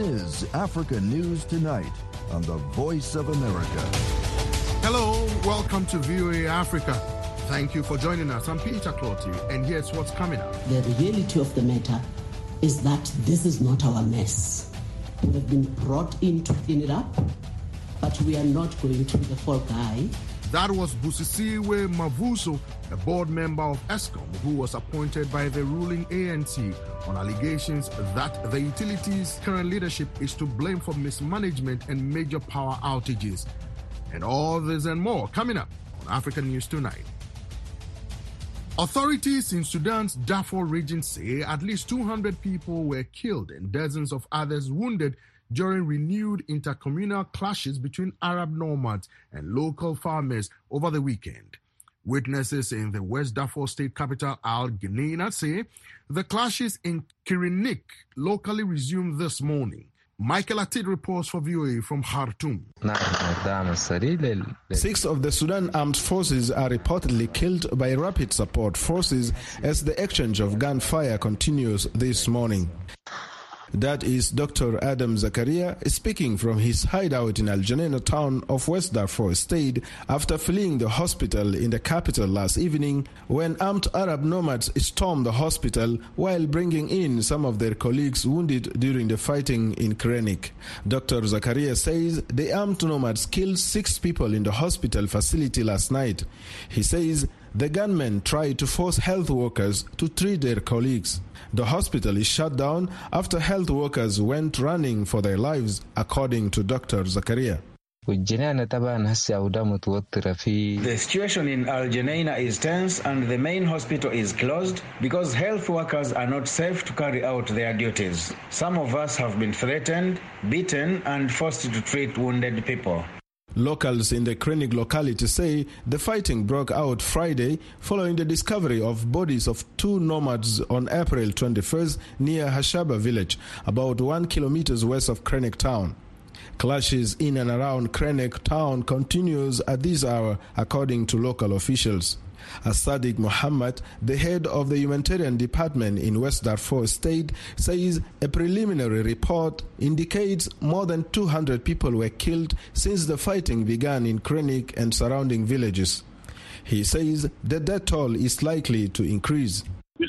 is Africa News Tonight on the Voice of America. Hello, welcome to VOA Africa. Thank you for joining us. I'm Peter Clottey, and here's what's coming up. The reality of the matter is that this is not our mess. We have been brought in to clean it up, but we are not going to be the fall guy. That was Busisiwe Mavuso, a board member of Eskom, who was appointed by the ruling ANC on allegations that the utility's current leadership is to blame for mismanagement and major power outages. And all this and more coming up on African News Tonight. Authorities in Sudan's Darfur region say at least 200 people were killed and dozens of others wounded during renewed intercommunal clashes between Arab nomads and local farmers over the weekend. Witnesses in the West Darfur state capital Al Geneina say the clashes in Krenik locally resumed this morning. Michael Atit reports for VOA from Khartoum. Six of the Sudan armed forces are reportedly killed by rapid support forces as the exchange of gunfire continues this morning. That is Dr. Adam Zakaria speaking from his hideout in Al Geneina town of West Darfur State after fleeing the hospital in the capital last evening when armed Arab nomads stormed the hospital while bringing in some of their colleagues wounded during the fighting in Krenik. Dr. Zakaria says the armed nomads killed six people in the hospital facility last night. He says the gunmen tried to force health workers to treat their colleagues. The hospital is shut down after health workers went running for their lives, according to Dr. Zakaria. The situation in Al Geneina is tense and the main hospital is closed because health workers are not safe to carry out their duties. Some of us have been threatened, beaten, and forced to treat wounded people. Locals in the Krenik locality say the fighting broke out Friday following the discovery of bodies of two nomads on April 21st near Hashaba village, about one kilometers west of Krenik town. Clashes in and around Krenik town continues at this hour, according to local officials. Asadik Muhammad, the head of the humanitarian department in West Darfur State, says a preliminary report indicates more than 200 people were killed since the fighting began in Krenik and surrounding villages. He says the death toll is likely to increase. The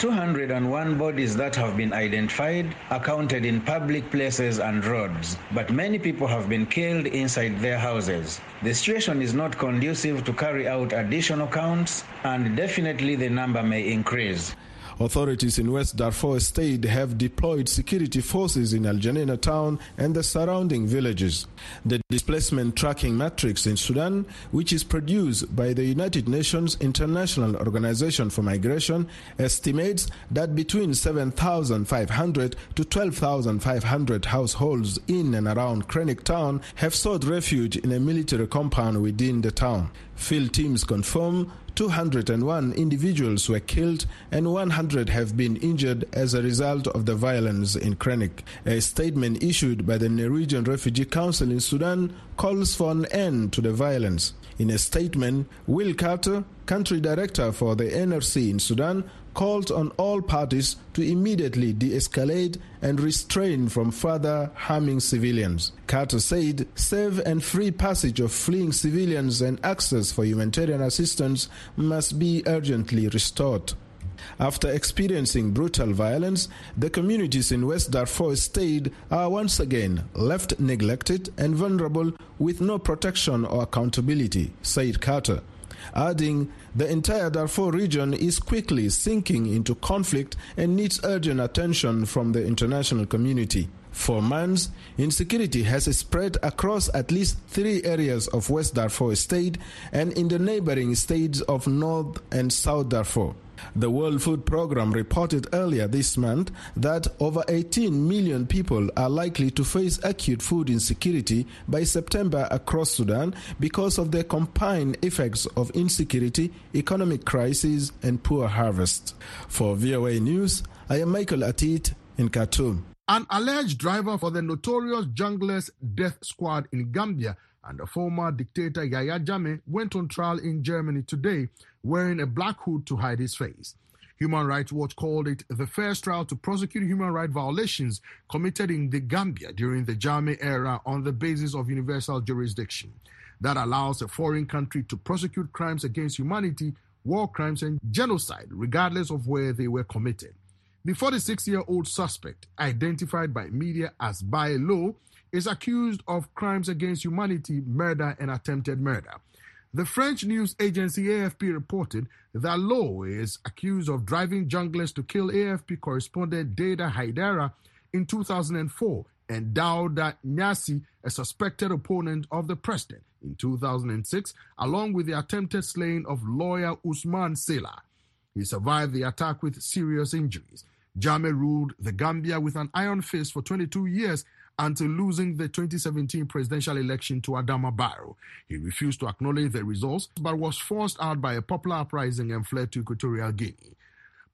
201 bodies that have been identified are counted in public places and roads, but many people have been killed inside their houses. The situation is not conducive to carry out additional counts, and definitely the number may increase. Authorities in West Darfur State have deployed security forces in Al Geneina town and the surrounding villages. The displacement tracking matrix in Sudan, which is produced by the United Nations International Organization for Migration, estimates that between 7,500 to 12,500 households in and around Krenik town have sought refuge in a military compound within the town. Field teams confirm 201 individuals were killed and 100 have been injured as a result of the violence in Krenik. A statement issued by the Norwegian Refugee Council in Sudan calls for an end to the violence. In a statement, Will Carter, country director for the NRC in Sudan, called on all parties to immediately de escalate and restrain from further harming civilians. Carter said safe and free passage of fleeing civilians and access for humanitarian assistance must be urgently restored. After experiencing brutal violence, the communities in West Darfur State are once again left neglected and vulnerable with no protection or accountability, said Carter adding the entire Darfur region is quickly sinking into conflict and needs urgent attention from the international community. For months, insecurity has spread across at least three areas of West Darfur state and in the neighboring states of North and South Darfur. The World Food Programme reported earlier this month that over 18 million people are likely to face acute food insecurity by September across Sudan because of the combined effects of insecurity, economic crisis, and poor harvest. For VOA News, I am Michael Atit in Khartoum. An alleged driver for the notorious Junglers death squad in Gambia and the former dictator Yahya Jammeh went on trial in Germany today wearing a black hood to hide his face. Human Rights Watch called it the first trial to prosecute human rights violations committed in the Gambia during the Jammeh era on the basis of universal jurisdiction. That allows a foreign country to prosecute crimes against humanity, war crimes, and genocide, regardless of where they were committed. The 46 year old suspect, identified by media as Bai Lowe, is accused of crimes against humanity, murder, and attempted murder. The French news agency AFP reported that Lowe is accused of driving junglers to kill AFP correspondent Deyda Hydara in 2004 and Dauda Nyasi, a suspected opponent of the president, in 2006, along with the attempted slaying of lawyer Ousman Sillah. He survived the attack with serious injuries. Jammeh ruled the Gambia with an iron fist for 22 years until losing the 2017 presidential election to Adama Barrow. He refused to acknowledge the results but was forced out by a popular uprising and fled to Equatorial Guinea.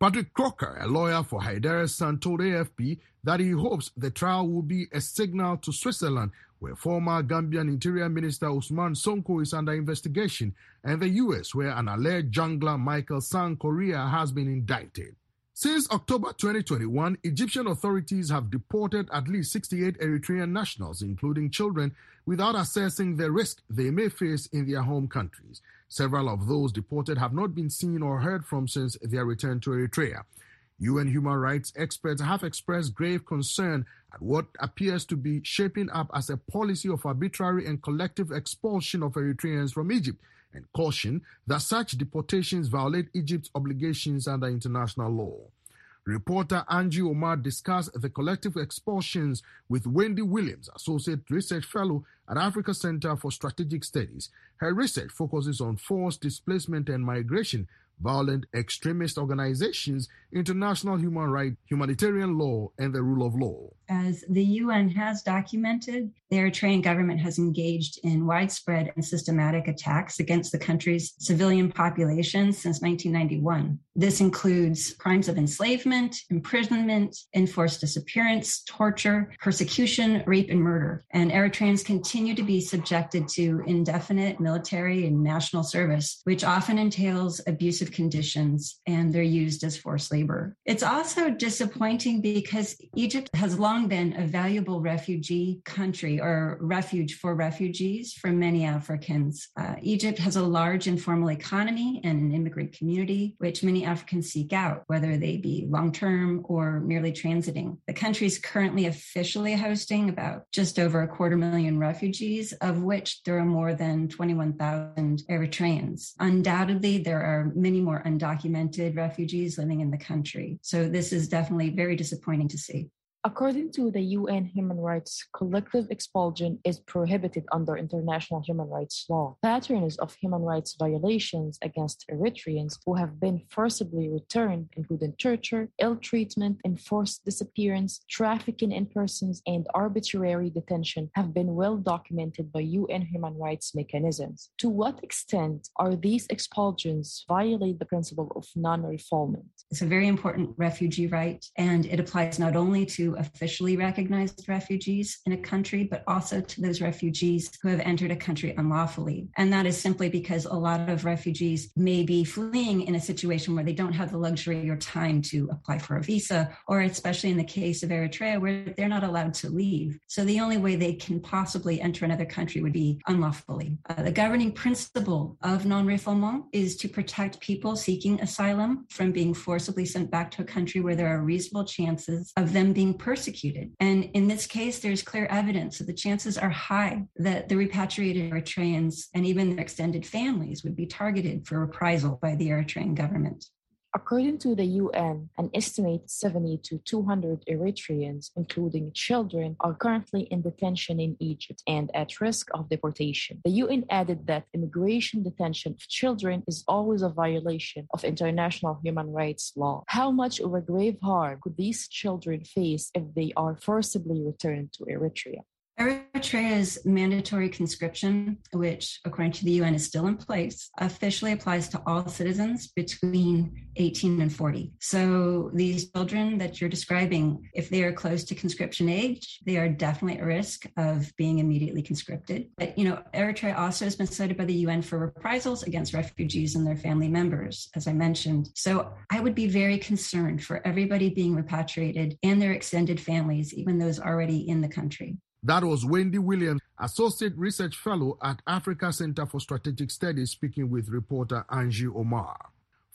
Patrick Kroker, a lawyer for Hydara's son, told AFP that he hopes the trial will be a signal to Switzerland, where former Gambian Interior Minister Ousman Sonko is under investigation, and the US, where an alleged jungler Michael Sang Correa has been indicted. Since October 2021, Egyptian authorities have deported at least 68 Eritrean nationals, including children, without assessing the risk they may face in their home countries. Several of those deported have not been seen or heard from since their return to Eritrea. UN human rights experts have expressed grave concern at what appears to be shaping up as a policy of arbitrary and collective expulsion of Eritreans from Egypt and caution that such deportations violate Egypt's obligations under international law. Reporter Angie Omar discussed the collective expulsions with Wendy Williams, Associate Research Fellow at Africa Center for Strategic Studies. Her research focuses on forced displacement and migration violent extremist organizations, international human rights, humanitarian law, and the rule of law. As the UN has documented, the Eritrean government has engaged in widespread and systematic attacks against the country's civilian population since 1991. This includes crimes of enslavement, imprisonment, enforced disappearance, torture, persecution, rape, and murder. And Eritreans continue to be subjected to indefinite military and national service, which often entails abusive conditions and they're used as forced labor. It's also disappointing because Egypt has long been a valuable refugee country or refuge for refugees for many Africans. Uh, Egypt has a large informal economy and an immigrant community, which many Africans seek out, whether they be long term or merely transiting. The country is currently officially hosting about just over a quarter million refugees, of which there are more than 21,000 Eritreans. Undoubtedly, there are many more undocumented refugees living in the country. So this is definitely very disappointing to see. According to the UN human rights, collective expulsion is prohibited under international human rights law. Patterns of human rights violations against Eritreans who have been forcibly returned, including torture, ill treatment, enforced disappearance, trafficking in persons, and arbitrary detention, have been well documented by UN human rights mechanisms. To what extent are these expulsions violate the principle of non-refoulement? It's a very important refugee right, and it applies not only officially recognized refugees in a country, but also to those refugees who have entered a country unlawfully. And that is simply because a lot of refugees may be fleeing in a situation where they don't have the luxury or time to apply for a visa, or especially in the case of Eritrea, where they're not allowed to leave. So the only way they can possibly enter another country would be unlawfully. Uh, the governing principle of non refoulement is to protect people seeking asylum from being forcibly sent back to a country where there are reasonable chances of them being persecuted. And in this case, there's clear evidence that the chances are high that the repatriated Eritreans and even their extended families would be targeted for reprisal by the Eritrean government. According to the UN, an estimated 70 to 200 Eritreans, including children, are currently in detention in Egypt and at risk of deportation. The UN added that immigration detention of children is always a violation of international human rights law. How much of a grave harm could these children face if they are forcibly returned to Eritrea? Eritrea's mandatory conscription, which according to the UN is still in place, officially applies to all citizens between 18 and 40. So these children that you're describing, if they are close to conscription age, they are definitely at risk of being immediately conscripted. But, you know, Eritrea also has been cited by the UN for reprisals against refugees and their family members, as I mentioned. So I would be very concerned for everybody being repatriated and their extended families, even those already in the country. That was Wendy Williams, Associate Research Fellow at Africa Center for Strategic Studies, speaking with reporter Angie Omar.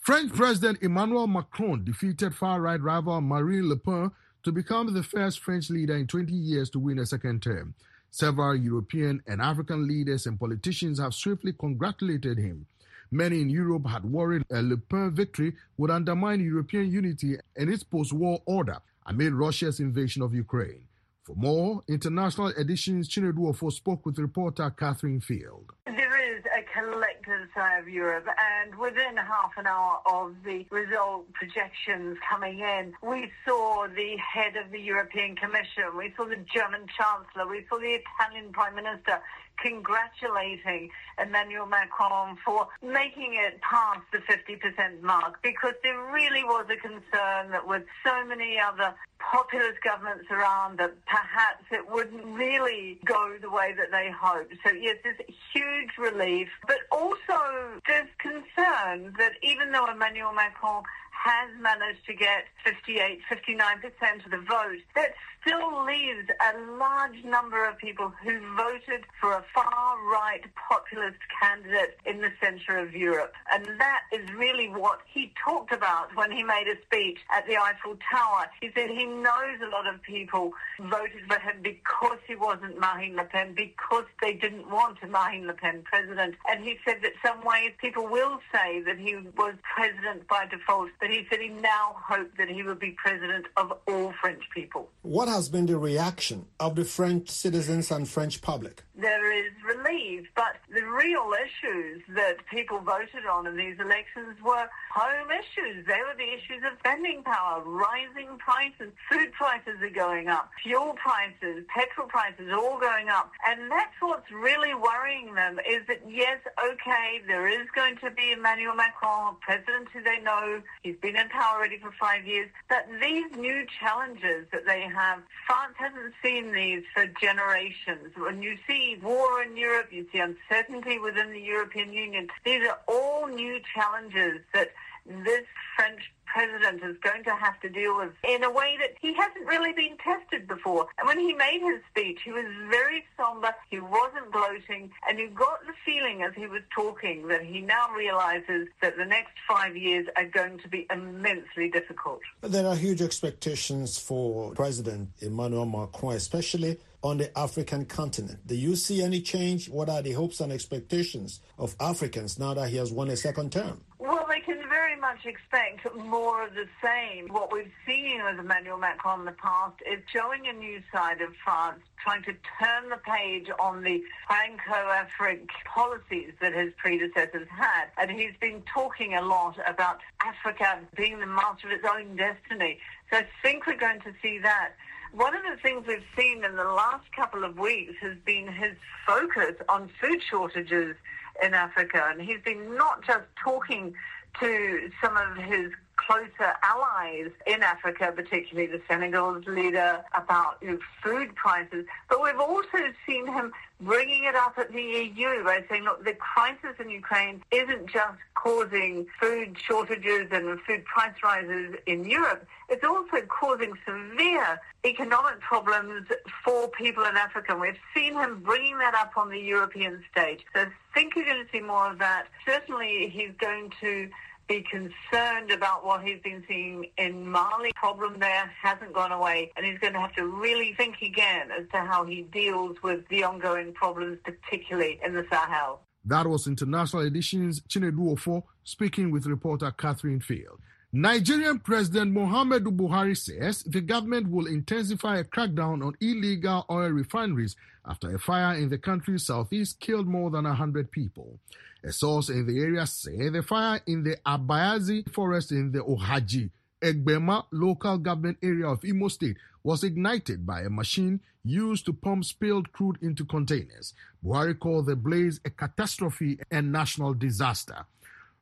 French President Emmanuel Macron defeated far right rival Marine Le Pen to become the first French leader in 20 years to win a second term. Several European and African leaders and politicians have swiftly congratulated him. Many in Europe had worried a Le Pen victory would undermine European unity and its post war order amid Russia's invasion of Ukraine. For more international editions, Chinedu spoke with reporter Catherine Field. There is a collective sigh of Europe, and within half an hour of the result projections coming in, we saw the head of the European Commission, we saw the German Chancellor, we saw the Italian Prime Minister congratulating Emmanuel Macron for making it past the 50% mark because there really was a concern that with so many other populist governments around that perhaps it wouldn't really go the way that they hoped. So yes, there's huge relief, but also there's concern that even though Emmanuel Macron has managed to get 58, 59% of the vote, that still leaves a large number of people who voted for a far-right populist candidate in the centre of Europe. And that is really what he talked about when he made a speech at the Eiffel Tower. He said he knows a lot of people voted for him because he wasn't Marine Le Pen, because they didn't want a Marine Le Pen president. And he said that some ways people will say that he was president by default, but he said he now hoped that he would be president of all French people. What has been the reaction of the French citizens and French public? There is relief, but the real issues that people voted on in these elections were home issues. They were the issues of spending power, rising prices, food prices are going up, fuel prices, petrol prices are all going up. And that's what's really worrying them is that, yes, okay, there is going to be Emmanuel Macron, president who they know, he's been in power already for five years, but these new challenges that they have France hasn't seen these for generations. When you see war in Europe, you see uncertainty within the European Union. These are all new challenges that this French president is going to have to deal with in a way that he hasn't really been tested before. And when he made his speech, he was very somber, he wasn't gloating, and you got the feeling as he was talking that he now realizes that the next five years are going to be immensely difficult. There are huge expectations for President Emmanuel Macron, especially on the African continent. Do you see any change? What are the hopes and expectations of Africans now that he has won a second term? Well, they can very much expect more of the same. What we've seen with Emmanuel Macron in the past is showing a new side of France, trying to turn the page on the Franco-African policies that his predecessors had. And he's been talking a lot about Africa being the master of its own destiny. So I think we're going to see that. One of the things we've seen in the last couple of weeks has been his focus on food shortages in Africa. And he's been not just talking to some of his closer allies in Africa, particularly the Senegal's leader, about you know, food prices. But we've also seen him bringing it up at the EU by saying, look, the crisis in Ukraine isn't just causing food shortages and food price rises in Europe. It's also causing severe economic problems for people in Africa. And we've seen him bringing that up on the European stage. So I think you're going to see more of that. Certainly he's going to be concerned about what he's been seeing in Mali. Problem there hasn't gone away, and he's going to have to really think again as to how he deals with the ongoing problems, particularly in the Sahel. That was International Edition's Chinedu Offor speaking with reporter Catherine Field. Nigerian President Muhammadu Buhari says the government will intensify a crackdown on illegal oil refineries after a fire in the country's southeast killed more than 100 people. A source in the area said the fire in the Abaezi forest in the Ohaji Egbema local government area of Imo State was ignited by a machine used to pump spilled crude into containers. Buhari called the blaze a catastrophe and national disaster.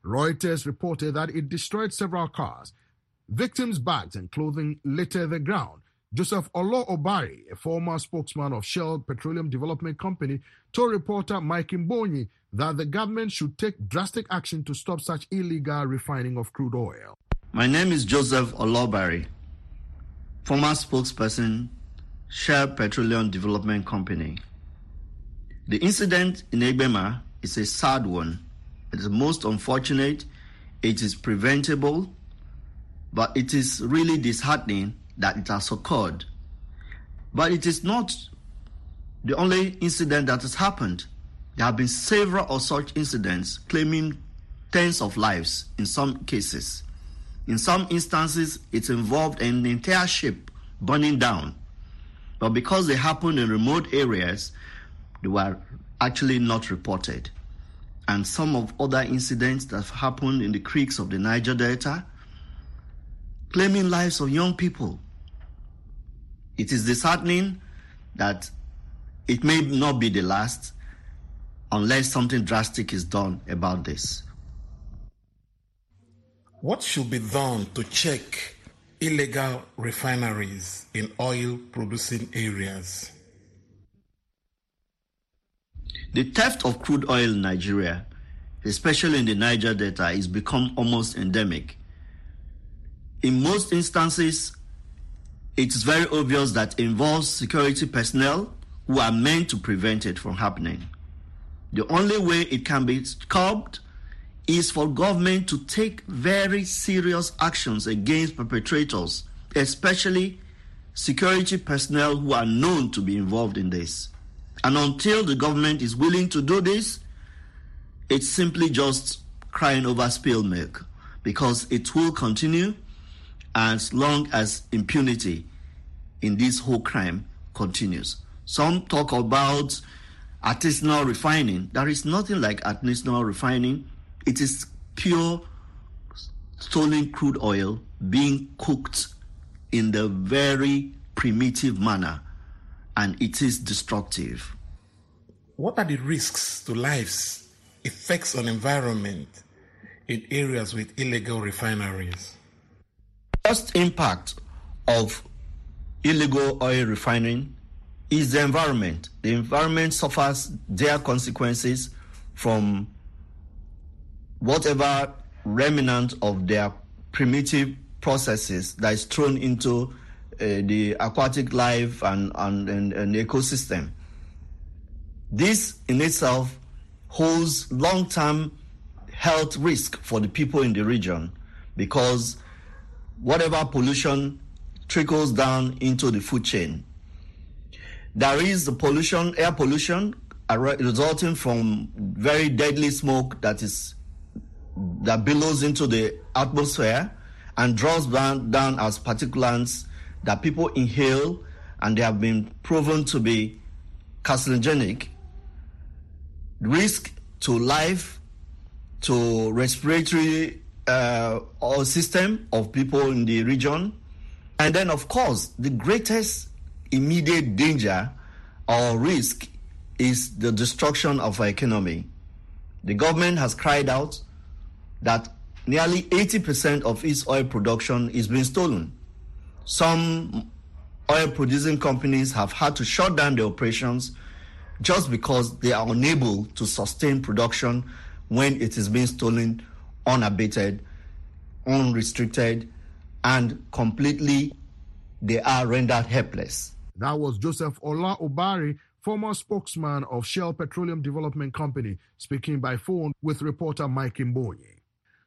Reuters reported that it destroyed several cars. Victims' bags and clothing litter the ground. Joseph Ollor Obari, a former spokesman of Shell Petroleum Development Company, told reporter Mike Mbonyi that the government should take drastic action to stop such illegal refining of crude oil. My name is Joseph Ollor Obari, former spokesperson, Shell Petroleum Development Company. The incident in Egbema is a sad one. It is most unfortunate. It is preventable, but it is really disheartening that it has occurred. But it is not the only incident that has happened. There have been several of such incidents claiming tens of lives in some cases. In some instances, it involved an entire ship burning down. But because they happened in remote areas, they were actually not reported. And some of other incidents that have happened in the creeks of the Niger Delta, claiming lives of young people it is disheartening that it may not be the last unless something drastic is done about this. What should be done to check illegal refineries in oil producing areas? The theft of crude oil in Nigeria, especially in the Niger Delta, has become almost endemic. In most instances, it is very obvious that involves security personnel who are meant to prevent it from happening. The only way it can be curbed is for government to take very serious actions against perpetrators, especially security personnel who are known to be involved in this. And until the government is willing to do this, it's simply just crying over spilled milk because it will continue as long as impunity in this whole crime continues. Some talk about artisanal refining. There is nothing like artisanal refining. It is pure stolen crude oil being cooked in the very primitive manner, and it is destructive. What are the risks to lives, effects on environment in areas with illegal refineries? First impact of illegal oil refining is the environment. The environment suffers their consequences from whatever remnant of their primitive processes that is thrown into uh, the aquatic life and, and, and, and ecosystem. This in itself holds long term health risk for the people in the region because whatever pollution trickles down into the food chain. There is the pollution, air pollution, resulting from very deadly smoke that is that billows into the atmosphere and draws down, down as particulates that people inhale and they have been proven to be carcinogenic. Risk to life, to respiratory uh, system of people in the region, and then, of course, the greatest immediate danger or risk is the destruction of our economy. The government has cried out that nearly 80% of its oil production is being stolen. Some oil producing companies have had to shut down their operations just because they are unable to sustain production when it is being stolen unabated, unrestricted, and completely they are rendered helpless. That was Joseph Ollor Obari, former spokesman of Shell Petroleum Development Company, speaking by phone with reporter Mike Mbonyi.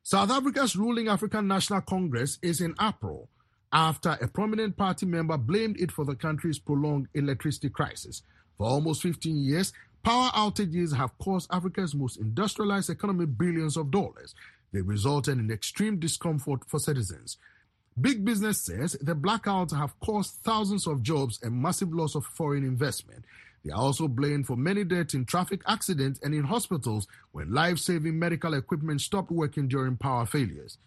South Africa's ruling African National Congress is in uproar after a prominent party member blamed it for the country's prolonged electricity crisis. For almost 15 years, power outages have cost Africa's most industrialized economy billions of dollars. They resulted in extreme discomfort for citizens. Big business says the blackouts have caused thousands of jobs and massive loss of foreign investment. They are also blamed for many deaths in traffic accidents and in hospitals when life saving medical equipment stopped working during power failures.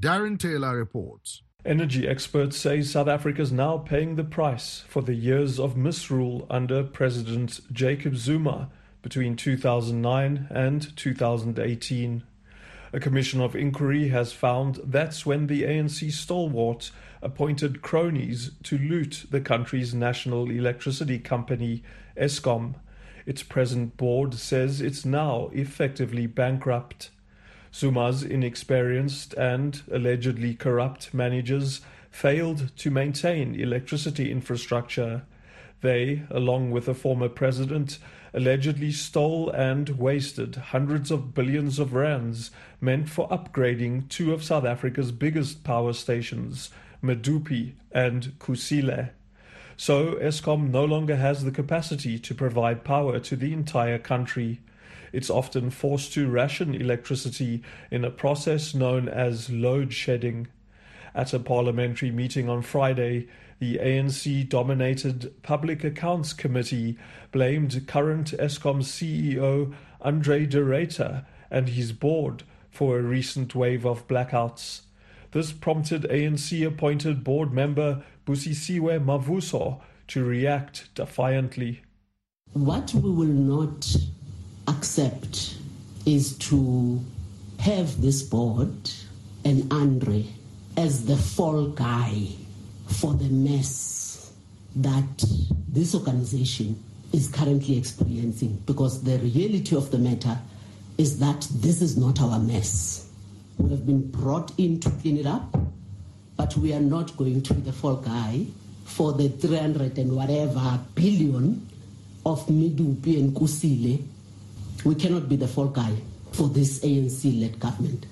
Darren Taylor reports. Energy experts say South Africa is now paying the price for the years of misrule under President Jacob Zuma between 2009 and 2018. A commission of inquiry has found that's when the ANC stalwart appointed cronies to loot the country's national electricity company, Eskom. Its present board says it's now effectively bankrupt. Zuma's inexperienced and allegedly corrupt managers failed to maintain electricity infrastructure. They, along with the former president, allegedly stole and wasted hundreds of billions of rands meant for upgrading two of South Africa's biggest power stations, Medupi and Kusile. So Eskom no longer has the capacity to provide power to the entire country. It's often forced to ration electricity in a process known as load shedding. At a parliamentary meeting on Friday, the ANC dominated Public Accounts Committee blamed current Eskom CEO Andre de Ruyter and his board for a recent wave of blackouts. This prompted ANC appointed board member Busisiwe Mavuso to react defiantly. What we will not accept is to have this board and Andre as the fall guy for the mess that this organization is currently experiencing because the reality of the matter is that this is not our mess. We have been brought in to clean it up, but we are not going to be the fall guy for the 300 and whatever billion of Medupi and Kusile. We cannot be the fall guy for this ANC led government.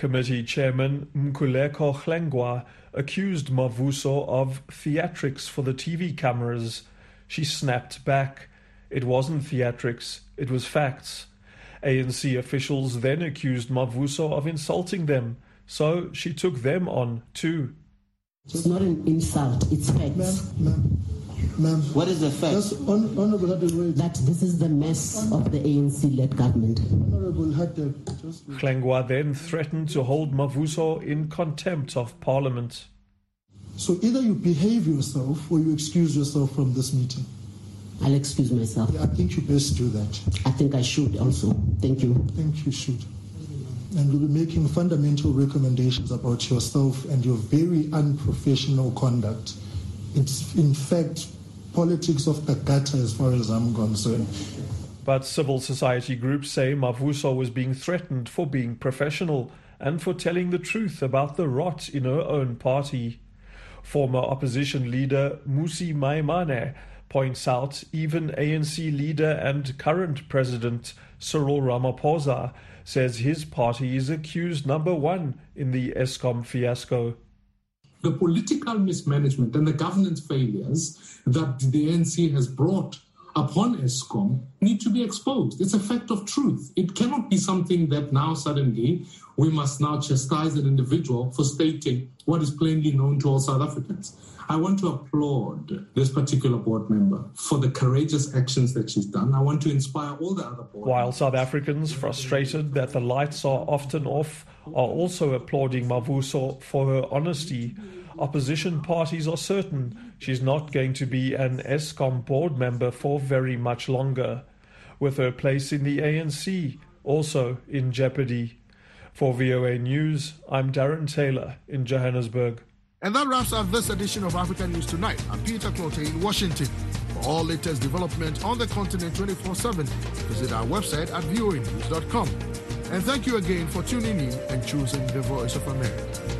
Committee Chairman Mkhuleko Hlengwa accused Mavuso of theatrics for the TV cameras. She snapped back. It wasn't theatrics, it was facts. ANC officials then accused Mavuso of insulting them, so she took them on too. It's not an insult, it's facts. Ma'am, ma'am, what is the fact? Just on, honorable that this is the mess of the ANC-led government. Honorable Hlengwa then threatened to hold Mavuso in contempt of parliament. So either you behave yourself or you excuse yourself from this meeting. I'll excuse myself. Yeah, I think you best do that. I think I should also. Thank you. I think you should. And we'll be making fundamental recommendations about yourself and your very unprofessional conduct. It's, in fact, politics of gutter as far as I'm concerned. But civil society groups say Mavuso was being threatened for being professional and for telling the truth about the rot in her own party. Former opposition leader Mmusi Maimane points out even ANC leader and current president Cyril Ramaphosa says his party is accused number one in the Eskom fiasco. The political mismanagement and the governance failures that the ANC has brought upon Eskom need to be exposed. It's a fact of truth. It cannot be something that now suddenly we must now chastise an individual for stating what is plainly known to all South Africans. I want to applaud this particular board member for the courageous actions that she's done. I want to inspire all the other board While South Africans, frustrated that the lights are often off, are also applauding Mavuso for her honesty, opposition parties are certain she's not going to be an Eskom board member for very much longer, with her place in the ANC also in jeopardy. For VOA News, I'm Darren Taylor in Johannesburg. And that wraps up this edition of African News Tonight. I'm Peter Clottey in Washington. For all latest developments on the continent 24 7, visit our website at voanews.com. And thank you again for tuning in and choosing the Voice of America.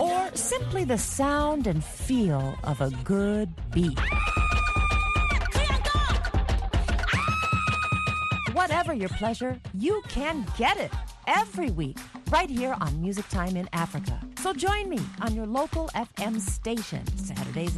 Or simply the sound and feel of a good beat. Whatever your pleasure, you can get it every week right here on Music Time in Africa. So join me on your local FM station Saturdays